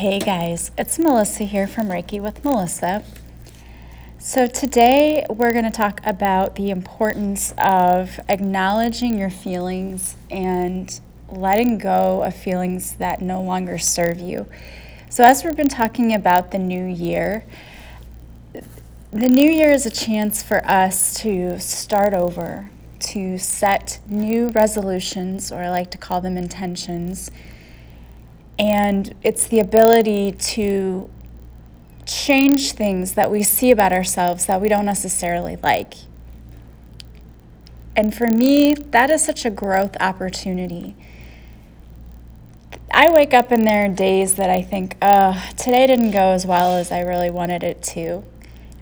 Hey guys, it's Melissa here from Reiki with Melissa. So, today we're going to talk about the importance of acknowledging your feelings and letting go of feelings that no longer serve you. So, as we've been talking about the new year, the new year is a chance for us to start over, to set new resolutions, or I like to call them intentions and it's the ability to change things that we see about ourselves that we don't necessarily like. And for me, that is such a growth opportunity. I wake up and there are days that I think, oh, today didn't go as well as I really wanted it to.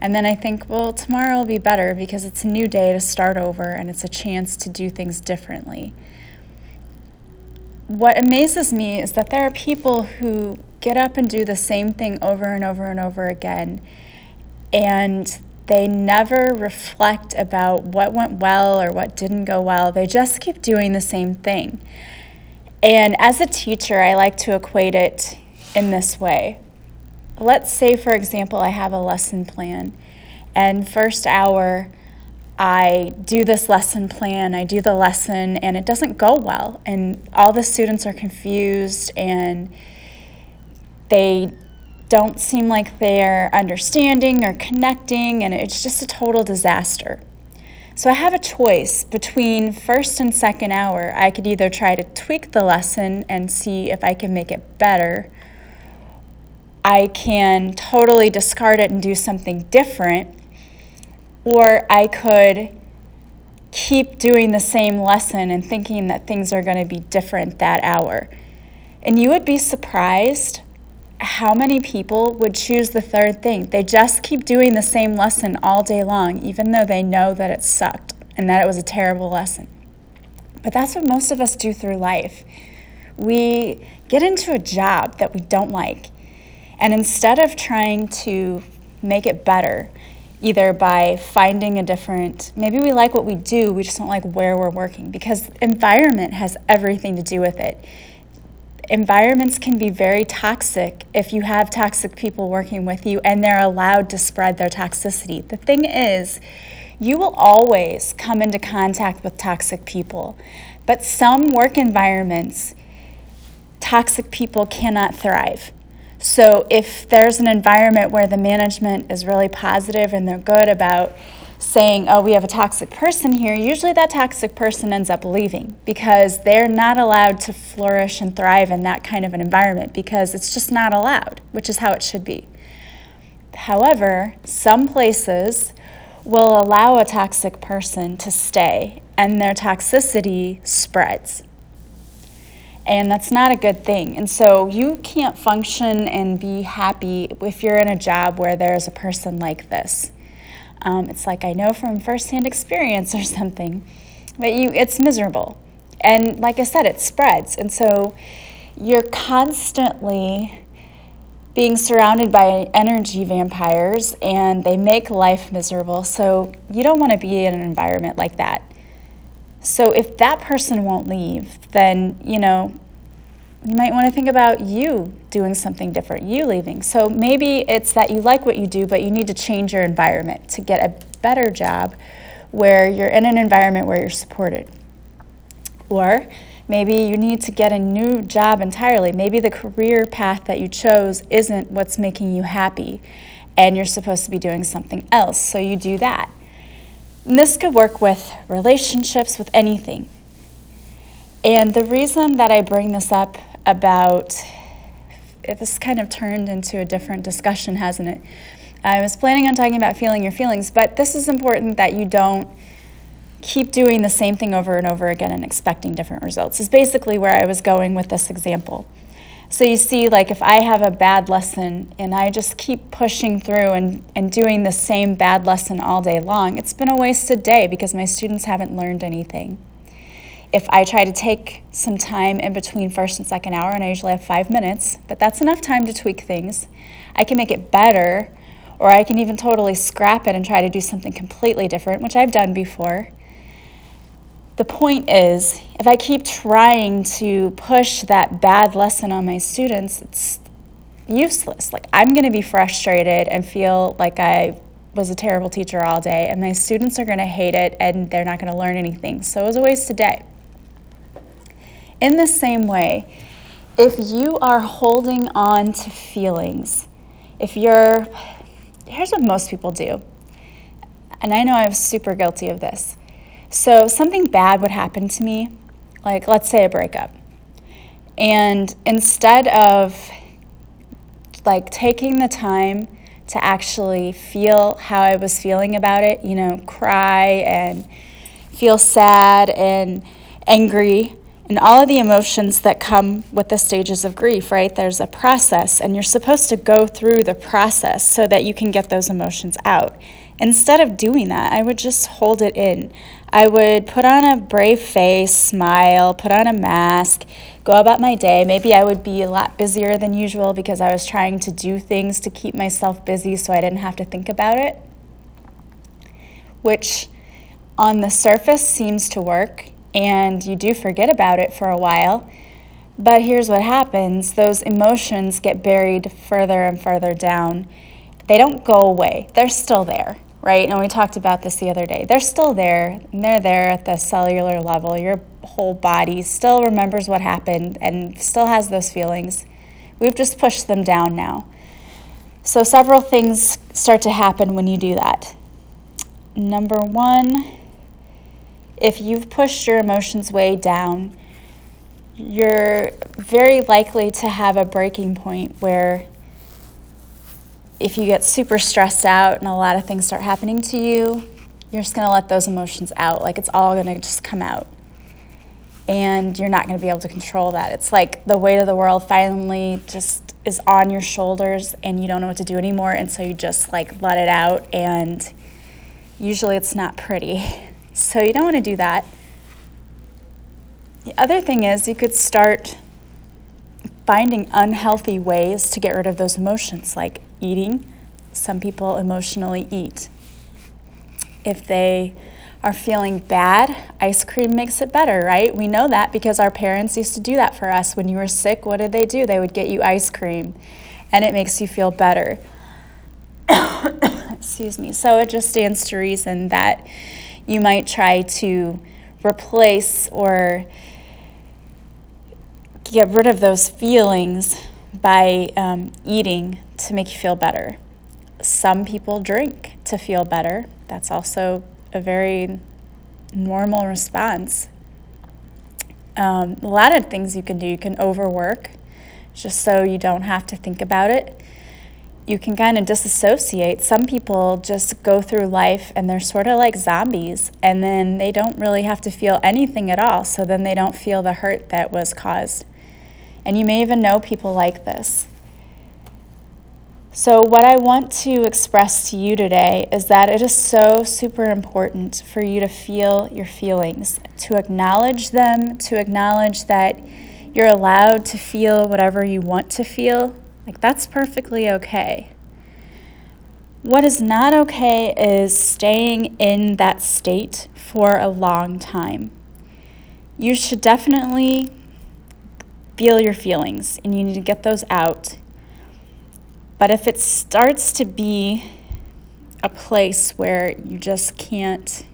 And then I think, well, tomorrow will be better because it's a new day to start over and it's a chance to do things differently what amazes me is that there are people who get up and do the same thing over and over and over again, and they never reflect about what went well or what didn't go well. They just keep doing the same thing. And as a teacher, I like to equate it in this way. Let's say, for example, I have a lesson plan, and first hour, I do this lesson plan, I do the lesson, and it doesn't go well. And all the students are confused and they don't seem like they're understanding or connecting, and it's just a total disaster. So I have a choice between first and second hour. I could either try to tweak the lesson and see if I can make it better. I can totally discard it and do something different or I could keep doing the same lesson and thinking that things are going to be different that hour. And you would be surprised how many people would choose the third thing. They just keep doing the same lesson all day long, even though they know that it sucked and that it was a terrible lesson. But that's what most of us do through life. We get into a job that we don't like, and instead of trying to make it better, either by finding a different maybe we like what we do we just don't like where we're working because environment has everything to do with it. Environments can be very toxic if you have toxic people working with you and they're allowed to spread their toxicity. The thing is you will always come into contact with toxic people but some work environments toxic people cannot thrive so if there's an environment where the management is really positive and they're good about saying, oh, we have a toxic person here, usually that toxic person ends up leaving because they're not allowed to flourish and thrive in that kind of an environment because it's just not allowed, which is how it should be. However, some places will allow a toxic person to stay and their toxicity spreads and that's not a good thing. And so you can't function and be happy if you're in a job where there's a person like this. Um, it's like I know from firsthand experience or something, but you it's miserable, and like I said, it spreads, and so you're constantly being surrounded by energy vampires and they make life miserable. So you don't want to be in an environment like that. So if that person won't leave, then, you know, you might want to think about you doing something different, you leaving. So maybe it's that you like what you do, but you need to change your environment to get a better job where you're in an environment where you're supported. Or maybe you need to get a new job entirely. Maybe the career path that you chose isn't what's making you happy, and you're supposed to be doing something else, so you do that. And this could work with relationships, with anything. And the reason that I bring this up about this kind of turned into a different discussion, hasn't it? I was planning on talking about feeling your feelings, but this is important that you don't keep doing the same thing over and over again and expecting different results, is basically where I was going with this example. So you see, like if I have a bad lesson and I just keep pushing through and, and doing the same bad lesson all day long, it's been a wasted day because my students haven't learned anything. If I try to take some time in between first and second hour, and I usually have five minutes, but that's enough time to tweak things, I can make it better, or I can even totally scrap it and try to do something completely different, which I've done before. The point is, if I keep trying to push that bad lesson on my students, it's useless. Like, I'm going to be frustrated and feel like I was a terrible teacher all day, and my students are going to hate it and they're not going to learn anything. So it was a waste of day. In the same way, if you are holding on to feelings, if you're, here's what most people do, and I know I'm super guilty of this. So something bad would happen to me, like let's say a breakup. And instead of like taking the time to actually feel how I was feeling about it, you know, cry and feel sad and angry and all of the emotions that come with the stages of grief, right? There's a process, and you're supposed to go through the process so that you can get those emotions out. Instead of doing that, I would just hold it in. I would put on a brave face, smile, put on a mask, go about my day. Maybe I would be a lot busier than usual because I was trying to do things to keep myself busy so I didn't have to think about it, which on the surface seems to work, and you do forget about it for a while. But here's what happens those emotions get buried further and further down. They don't go away, they're still there right? And we talked about this the other day. They're still there, and they're there at the cellular level. Your whole body still remembers what happened and still has those feelings. We've just pushed them down now. So, several things start to happen when you do that. Number one, if you've pushed your emotions way down, you're very likely to have a breaking point where if you get super stressed out and a lot of things start happening to you, you're just going to let those emotions out. Like it's all going to just come out. And you're not going to be able to control that. It's like the weight of the world finally just is on your shoulders and you don't know what to do anymore. And so you just like let it out. And usually it's not pretty. So you don't want to do that. The other thing is you could start finding unhealthy ways to get rid of those emotions, like eating. Some people emotionally eat. If they are feeling bad, ice cream makes it better, right? We know that because our parents used to do that for us. When you were sick, what did they do? They would get you ice cream and it makes you feel better. Excuse me. So it just stands to reason that you might try to replace or get rid of those feelings by um, eating to make you feel better. Some people drink to feel better. That's also a very normal response. Um, a lot of things you can do. You can overwork just so you don't have to think about it. You can kind of disassociate. Some people just go through life and they're sort of like zombies, and then they don't really have to feel anything at all, so then they don't feel the hurt that was caused. And you may even know people like this. So, what I want to express to you today is that it is so super important for you to feel your feelings, to acknowledge them, to acknowledge that you're allowed to feel whatever you want to feel. Like, that's perfectly okay. What is not okay is staying in that state for a long time. You should definitely feel your feelings and you need to get those out but if it starts to be a place where you just can't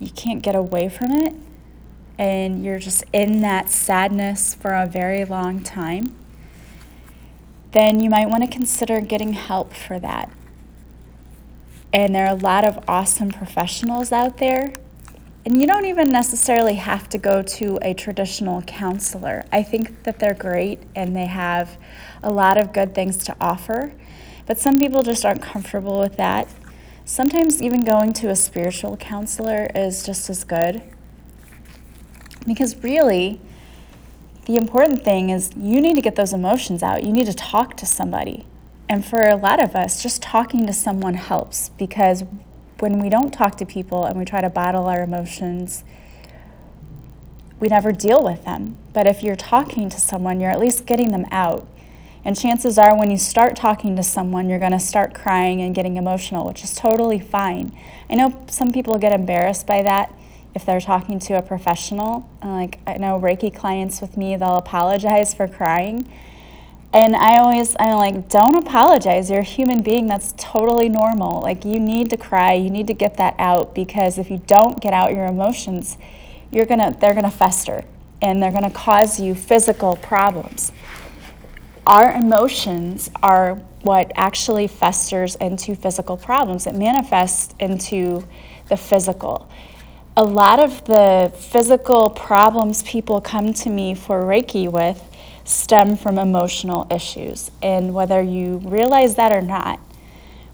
you can't get away from it and you're just in that sadness for a very long time, then you might want to consider getting help for that. And there are a lot of awesome professionals out there and you don't even necessarily have to go to a traditional counselor. I think that they're great and they have a lot of good things to offer, but some people just aren't comfortable with that. Sometimes even going to a spiritual counselor is just as good. Because really, the important thing is you need to get those emotions out. You need to talk to somebody. And for a lot of us, just talking to someone helps because when we don't talk to people and we try to bottle our emotions, we never deal with them. But if you're talking to someone, you're at least getting them out. And chances are, when you start talking to someone, you're going to start crying and getting emotional, which is totally fine. I know some people get embarrassed by that if they're talking to a professional. Like, I know Reiki clients with me, they'll apologize for crying. And I always, I'm like, don't apologize. You're a human being. That's totally normal. Like, you need to cry. You need to get that out because if you don't get out your emotions, you're gonna, they're gonna fester and they're gonna cause you physical problems. Our emotions are what actually festers into physical problems. It manifests into the physical. A lot of the physical problems people come to me for Reiki with stem from emotional issues. And whether you realize that or not,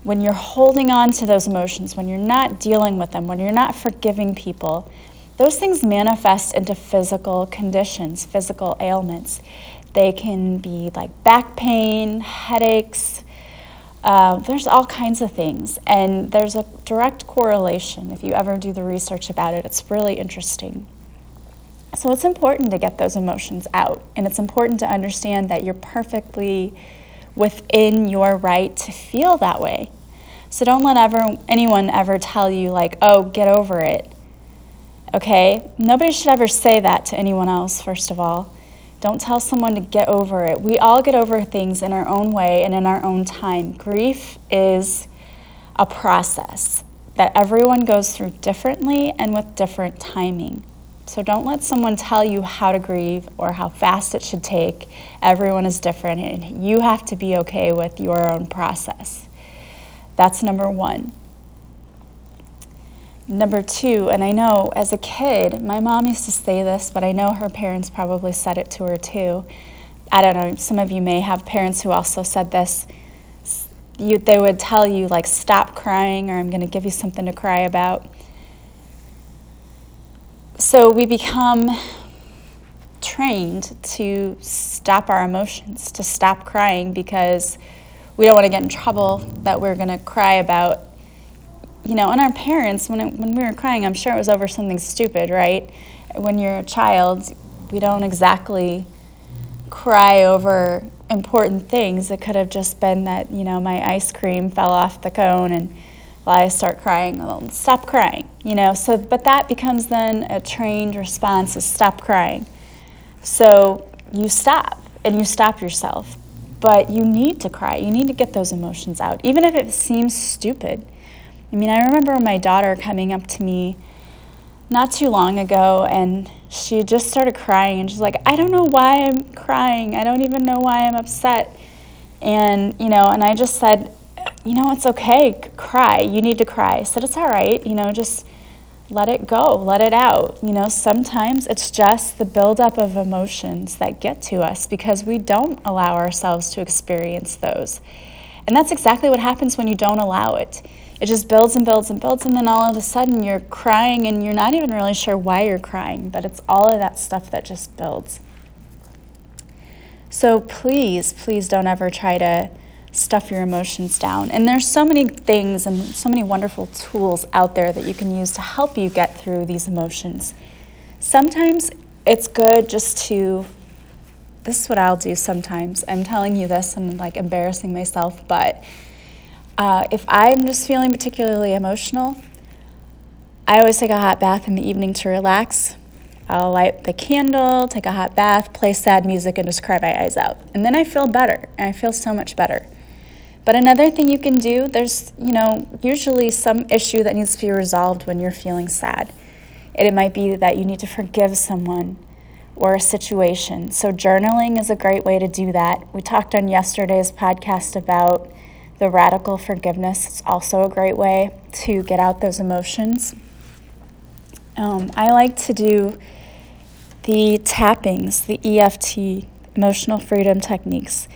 when you're holding on to those emotions, when you're not dealing with them, when you're not forgiving people, those things manifest into physical conditions, physical ailments. They can be like back pain, headaches. Uh, there's all kinds of things. And there's a direct correlation. If you ever do the research about it, it's really interesting. So it's important to get those emotions out. And it's important to understand that you're perfectly within your right to feel that way. So don't let ever anyone ever tell you like, "Oh, get over it." Okay? Nobody should ever say that to anyone else, first of all. Don't tell someone to get over it. We all get over things in our own way and in our own time. Grief is a process that everyone goes through differently and with different timing. So don't let someone tell you how to grieve or how fast it should take. Everyone is different, and you have to be okay with your own process. That's number one. Number two, and I know as a kid, my mom used to say this, but I know her parents probably said it to her too. I don't know, some of you may have parents who also said this. You, they would tell you, like, stop crying, or I'm going to give you something to cry about. So we become trained to stop our emotions, to stop crying because we don't want to get in trouble that we're going to cry about. You know, and our parents, when, it, when we were crying, I'm sure it was over something stupid, right? When you're a child, we don't exactly cry over important things. It could have just been that, you know, my ice cream fell off the cone and I start crying, well, stop crying, you know. So, but that becomes then a trained response is stop crying. So you stop and you stop yourself, but you need to cry. You need to get those emotions out, even if it seems stupid. I mean, I remember my daughter coming up to me not too long ago and she just started crying and she's like, I don't know why I'm crying. I don't even know why I'm upset. And, you know, and I just said, you know, it's okay, cry. You need to cry. I said, it's all right, you know, just let it go, let it out. You know, sometimes it's just the buildup of emotions that get to us because we don't allow ourselves to experience those. And that's exactly what happens when you don't allow it. It just builds and builds and builds, and then all of a sudden you're crying and you're not even really sure why you're crying, but it's all of that stuff that just builds. So please, please don't ever try to stuff your emotions down. And there's so many things and so many wonderful tools out there that you can use to help you get through these emotions. Sometimes it's good just to this is what I'll do sometimes. I'm telling you this and like embarrassing myself, but uh, if I'm just feeling particularly emotional, I always take a hot bath in the evening to relax. I'll light the candle, take a hot bath, play sad music, and just cry my eyes out. And then I feel better, and I feel so much better. But another thing you can do, there's, you know, usually some issue that needs to be resolved when you're feeling sad. And it might be that you need to forgive someone or a situation. So, journaling is a great way to do that. We talked on yesterday's podcast about the radical forgiveness. It's also a great way to get out those emotions. Um, I like to do the tappings, the EFT, emotional freedom techniques.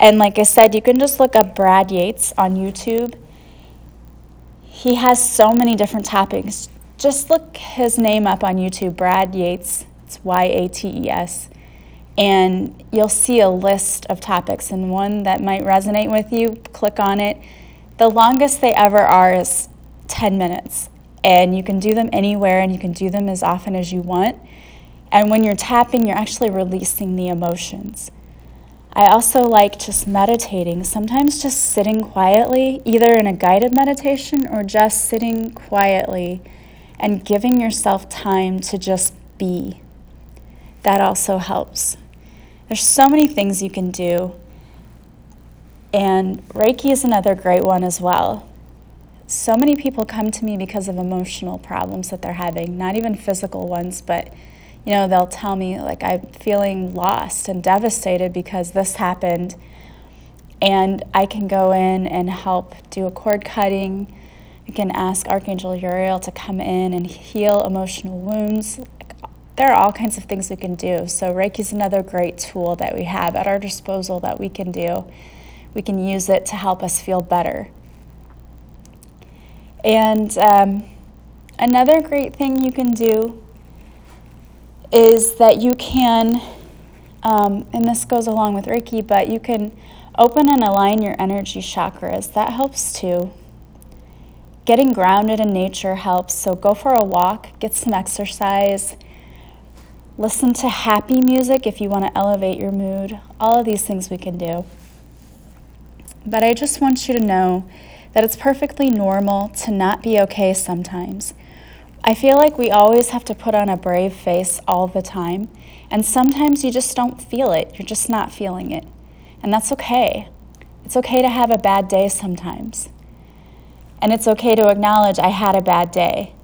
And like I said, you can just look up Brad Yates on YouTube. He has so many different topics. Just look his name up on YouTube, Brad Yates. It's Y A T E S. And you'll see a list of topics, and one that might resonate with you, click on it. The longest they ever are is 10 minutes, and you can do them anywhere and you can do them as often as you want. And when you're tapping, you're actually releasing the emotions. I also like just meditating, sometimes just sitting quietly, either in a guided meditation or just sitting quietly and giving yourself time to just be. That also helps. There's so many things you can do. And Reiki is another great one as well. So many people come to me because of emotional problems that they're having, not even physical ones, but you know, they'll tell me like I'm feeling lost and devastated because this happened. And I can go in and help do a cord cutting. I can ask Archangel Uriel to come in and heal emotional wounds. There are all kinds of things we can do. So, Reiki is another great tool that we have at our disposal that we can do. We can use it to help us feel better. And um, another great thing you can do is that you can, um, and this goes along with Reiki, but you can open and align your energy chakras. That helps too. Getting grounded in nature helps. So go for a walk, get some exercise, listen to happy music if you want to elevate your mood. All of these things we can do. But I just want you to know that it's perfectly normal to not be okay sometimes. I feel like we always have to put on a brave face all the time, and sometimes you just don't feel it. You're just not feeling it. And that's okay. It's okay to have a bad day sometimes. And it's okay to acknowledge I had a bad day.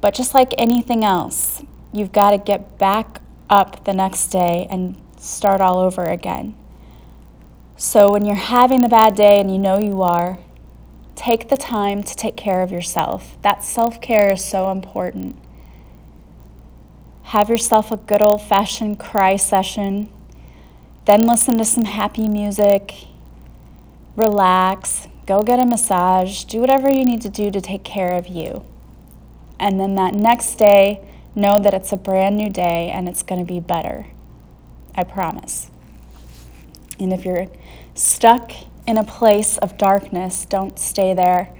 But just like anything else, you've got to get back up the next day and start all over again. So when you're having the bad day and you know you are, take the time to take care of yourself. That self care is so important. Have yourself a good old fashioned cry session. Then listen to some happy music. Relax. Go get a massage. Do whatever you need to do to take care of you. And then that next day, know that it's a brand new day and it's going to be better. I promise. And if you're stuck in a place of darkness, don't stay there.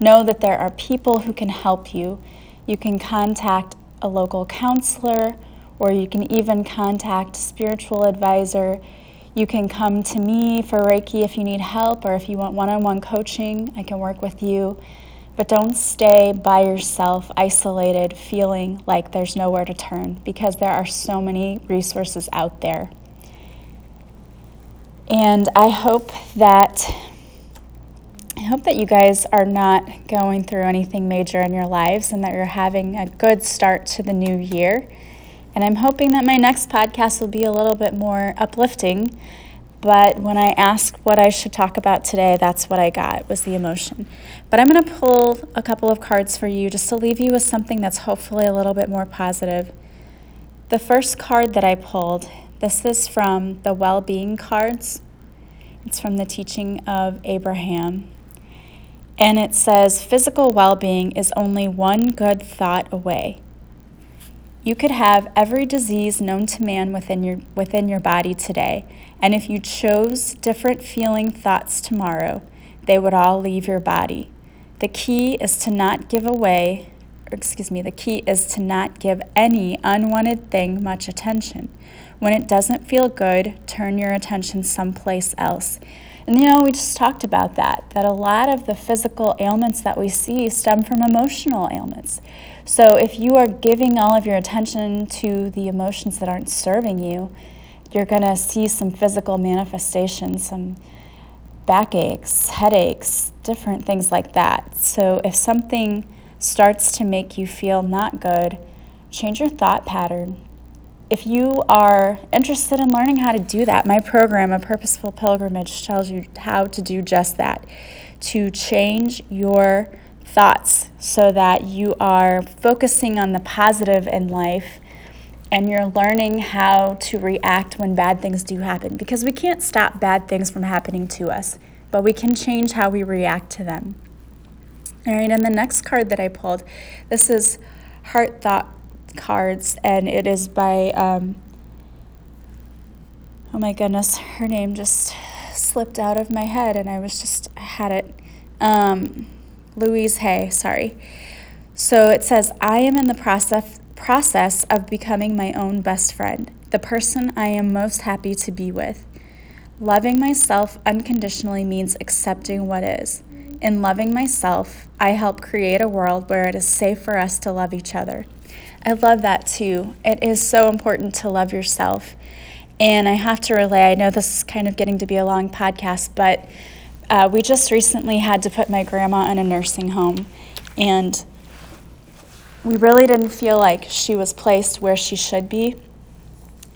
Know that there are people who can help you. You can contact a local counselor, or you can even contact a spiritual advisor. You can come to me for Reiki if you need help or if you want one on one coaching. I can work with you. But don't stay by yourself, isolated, feeling like there's nowhere to turn because there are so many resources out there. And I hope that I hope that you guys are not going through anything major in your lives and that you're having a good start to the new year. And I'm hoping that my next podcast will be a little bit more uplifting. But when I asked what I should talk about today, that's what I got was the emotion. But I'm going to pull a couple of cards for you just to leave you with something that's hopefully a little bit more positive. The first card that I pulled this is from the well being cards. It's from the teaching of Abraham. And it says physical well being is only one good thought away. You could have every disease known to man within your, within your body today, and if you chose different feeling thoughts tomorrow, they would all leave your body. The key is to not give away, excuse me, the key is to not give any unwanted thing much attention. When it doesn't feel good, turn your attention someplace else. And you know, we just talked about that, that a lot of the physical ailments that we see stem from emotional ailments. So if you are giving all of your attention to the emotions that aren't serving you, you're going to see some physical manifestations, some backaches, headaches, different things like that. So if something starts to make you feel not good, change your thought pattern, if you are interested in learning how to do that, my program, A Purposeful Pilgrimage, tells you how to do just that to change your thoughts so that you are focusing on the positive in life and you're learning how to react when bad things do happen because we can't stop bad things from happening to us, but we can change how we react to them. All right, and the next card that I pulled, this is Heart Thought cards, and it is by, um, oh my goodness, her name just slipped out of my head, and I was just, I had it. Um, Louise Hay, sorry. So it says, I am in the process, process of becoming my own best friend, the person I am most happy to be with. Loving myself unconditionally means accepting what is. In loving myself, I help create a world where it is safe for us to love each other. I love that too. It is so important to love yourself. And I have to relay, I know this is kind of getting to be a long podcast, but uh, we just recently had to put my grandma in a nursing home. And we really didn't feel like she was placed where she should be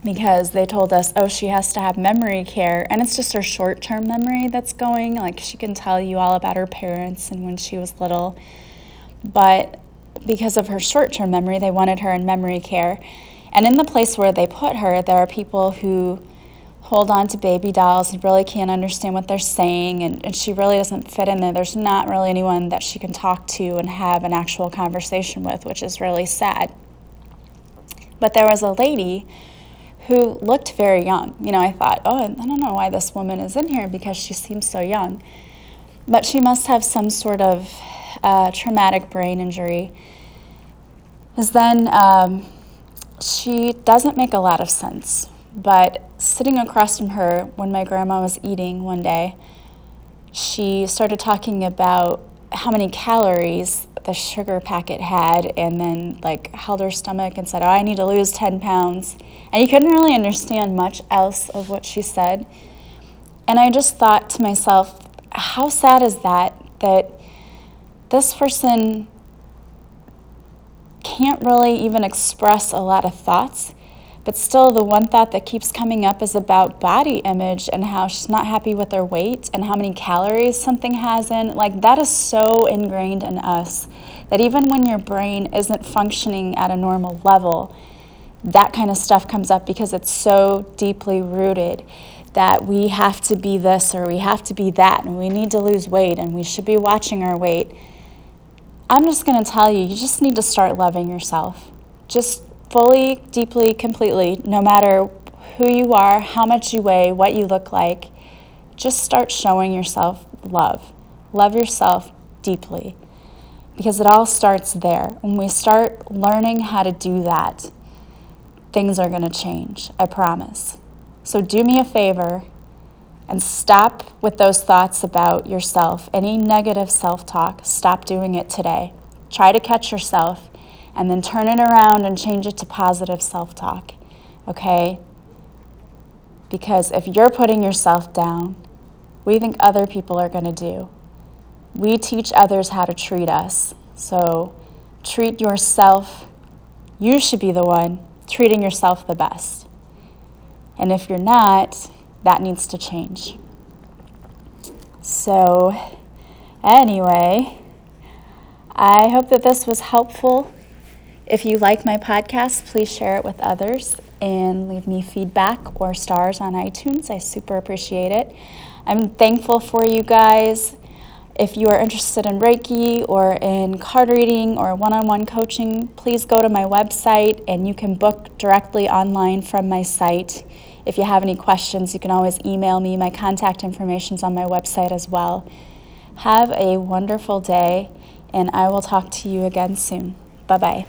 because they told us, oh, she has to have memory care. And it's just her short term memory that's going. Like she can tell you all about her parents and when she was little. But because of her short term memory, they wanted her in memory care. And in the place where they put her, there are people who hold on to baby dolls and really can't understand what they're saying, and, and she really doesn't fit in there. There's not really anyone that she can talk to and have an actual conversation with, which is really sad. But there was a lady who looked very young. You know, I thought, oh, I don't know why this woman is in here because she seems so young. But she must have some sort of uh, traumatic brain injury. Because then um, she doesn't make a lot of sense. But sitting across from her when my grandma was eating one day, she started talking about how many calories the sugar packet had and then like held her stomach and said, Oh, I need to lose 10 pounds. And you couldn't really understand much else of what she said. And I just thought to myself, how sad is that that this person can't really even express a lot of thoughts but still, the one thought that keeps coming up is about body image and how she's not happy with her weight and how many calories something has in. Like, that is so ingrained in us that even when your brain isn't functioning at a normal level, that kind of stuff comes up because it's so deeply rooted that we have to be this or we have to be that and we need to lose weight and we should be watching our weight. I'm just going to tell you, you just need to start loving yourself. Just fully, deeply, completely, no matter who you are, how much you weigh, what you look like, just start showing yourself love. Love yourself deeply because it all starts there. When we start learning how to do that, things are going to change, I promise. So do me a favor and stop with those thoughts about yourself. Any negative self talk, stop doing it today. Try to catch yourself and then turn it around and change it to positive self talk. Okay? Because if you're putting yourself down, what do you think other people are going to do? We teach others how to treat us. So treat yourself. You should be the one treating yourself the best. And if you're not, that needs to change. So, anyway, I hope that this was helpful. If you like my podcast, please share it with others and leave me feedback or stars on iTunes. I super appreciate it. I'm thankful for you guys. If you are interested in Reiki or in card reading or one on one coaching, please go to my website and you can book directly online from my site. If you have any questions, you can always email me. My contact information is on my website as well. Have a wonderful day, and I will talk to you again soon. Bye bye.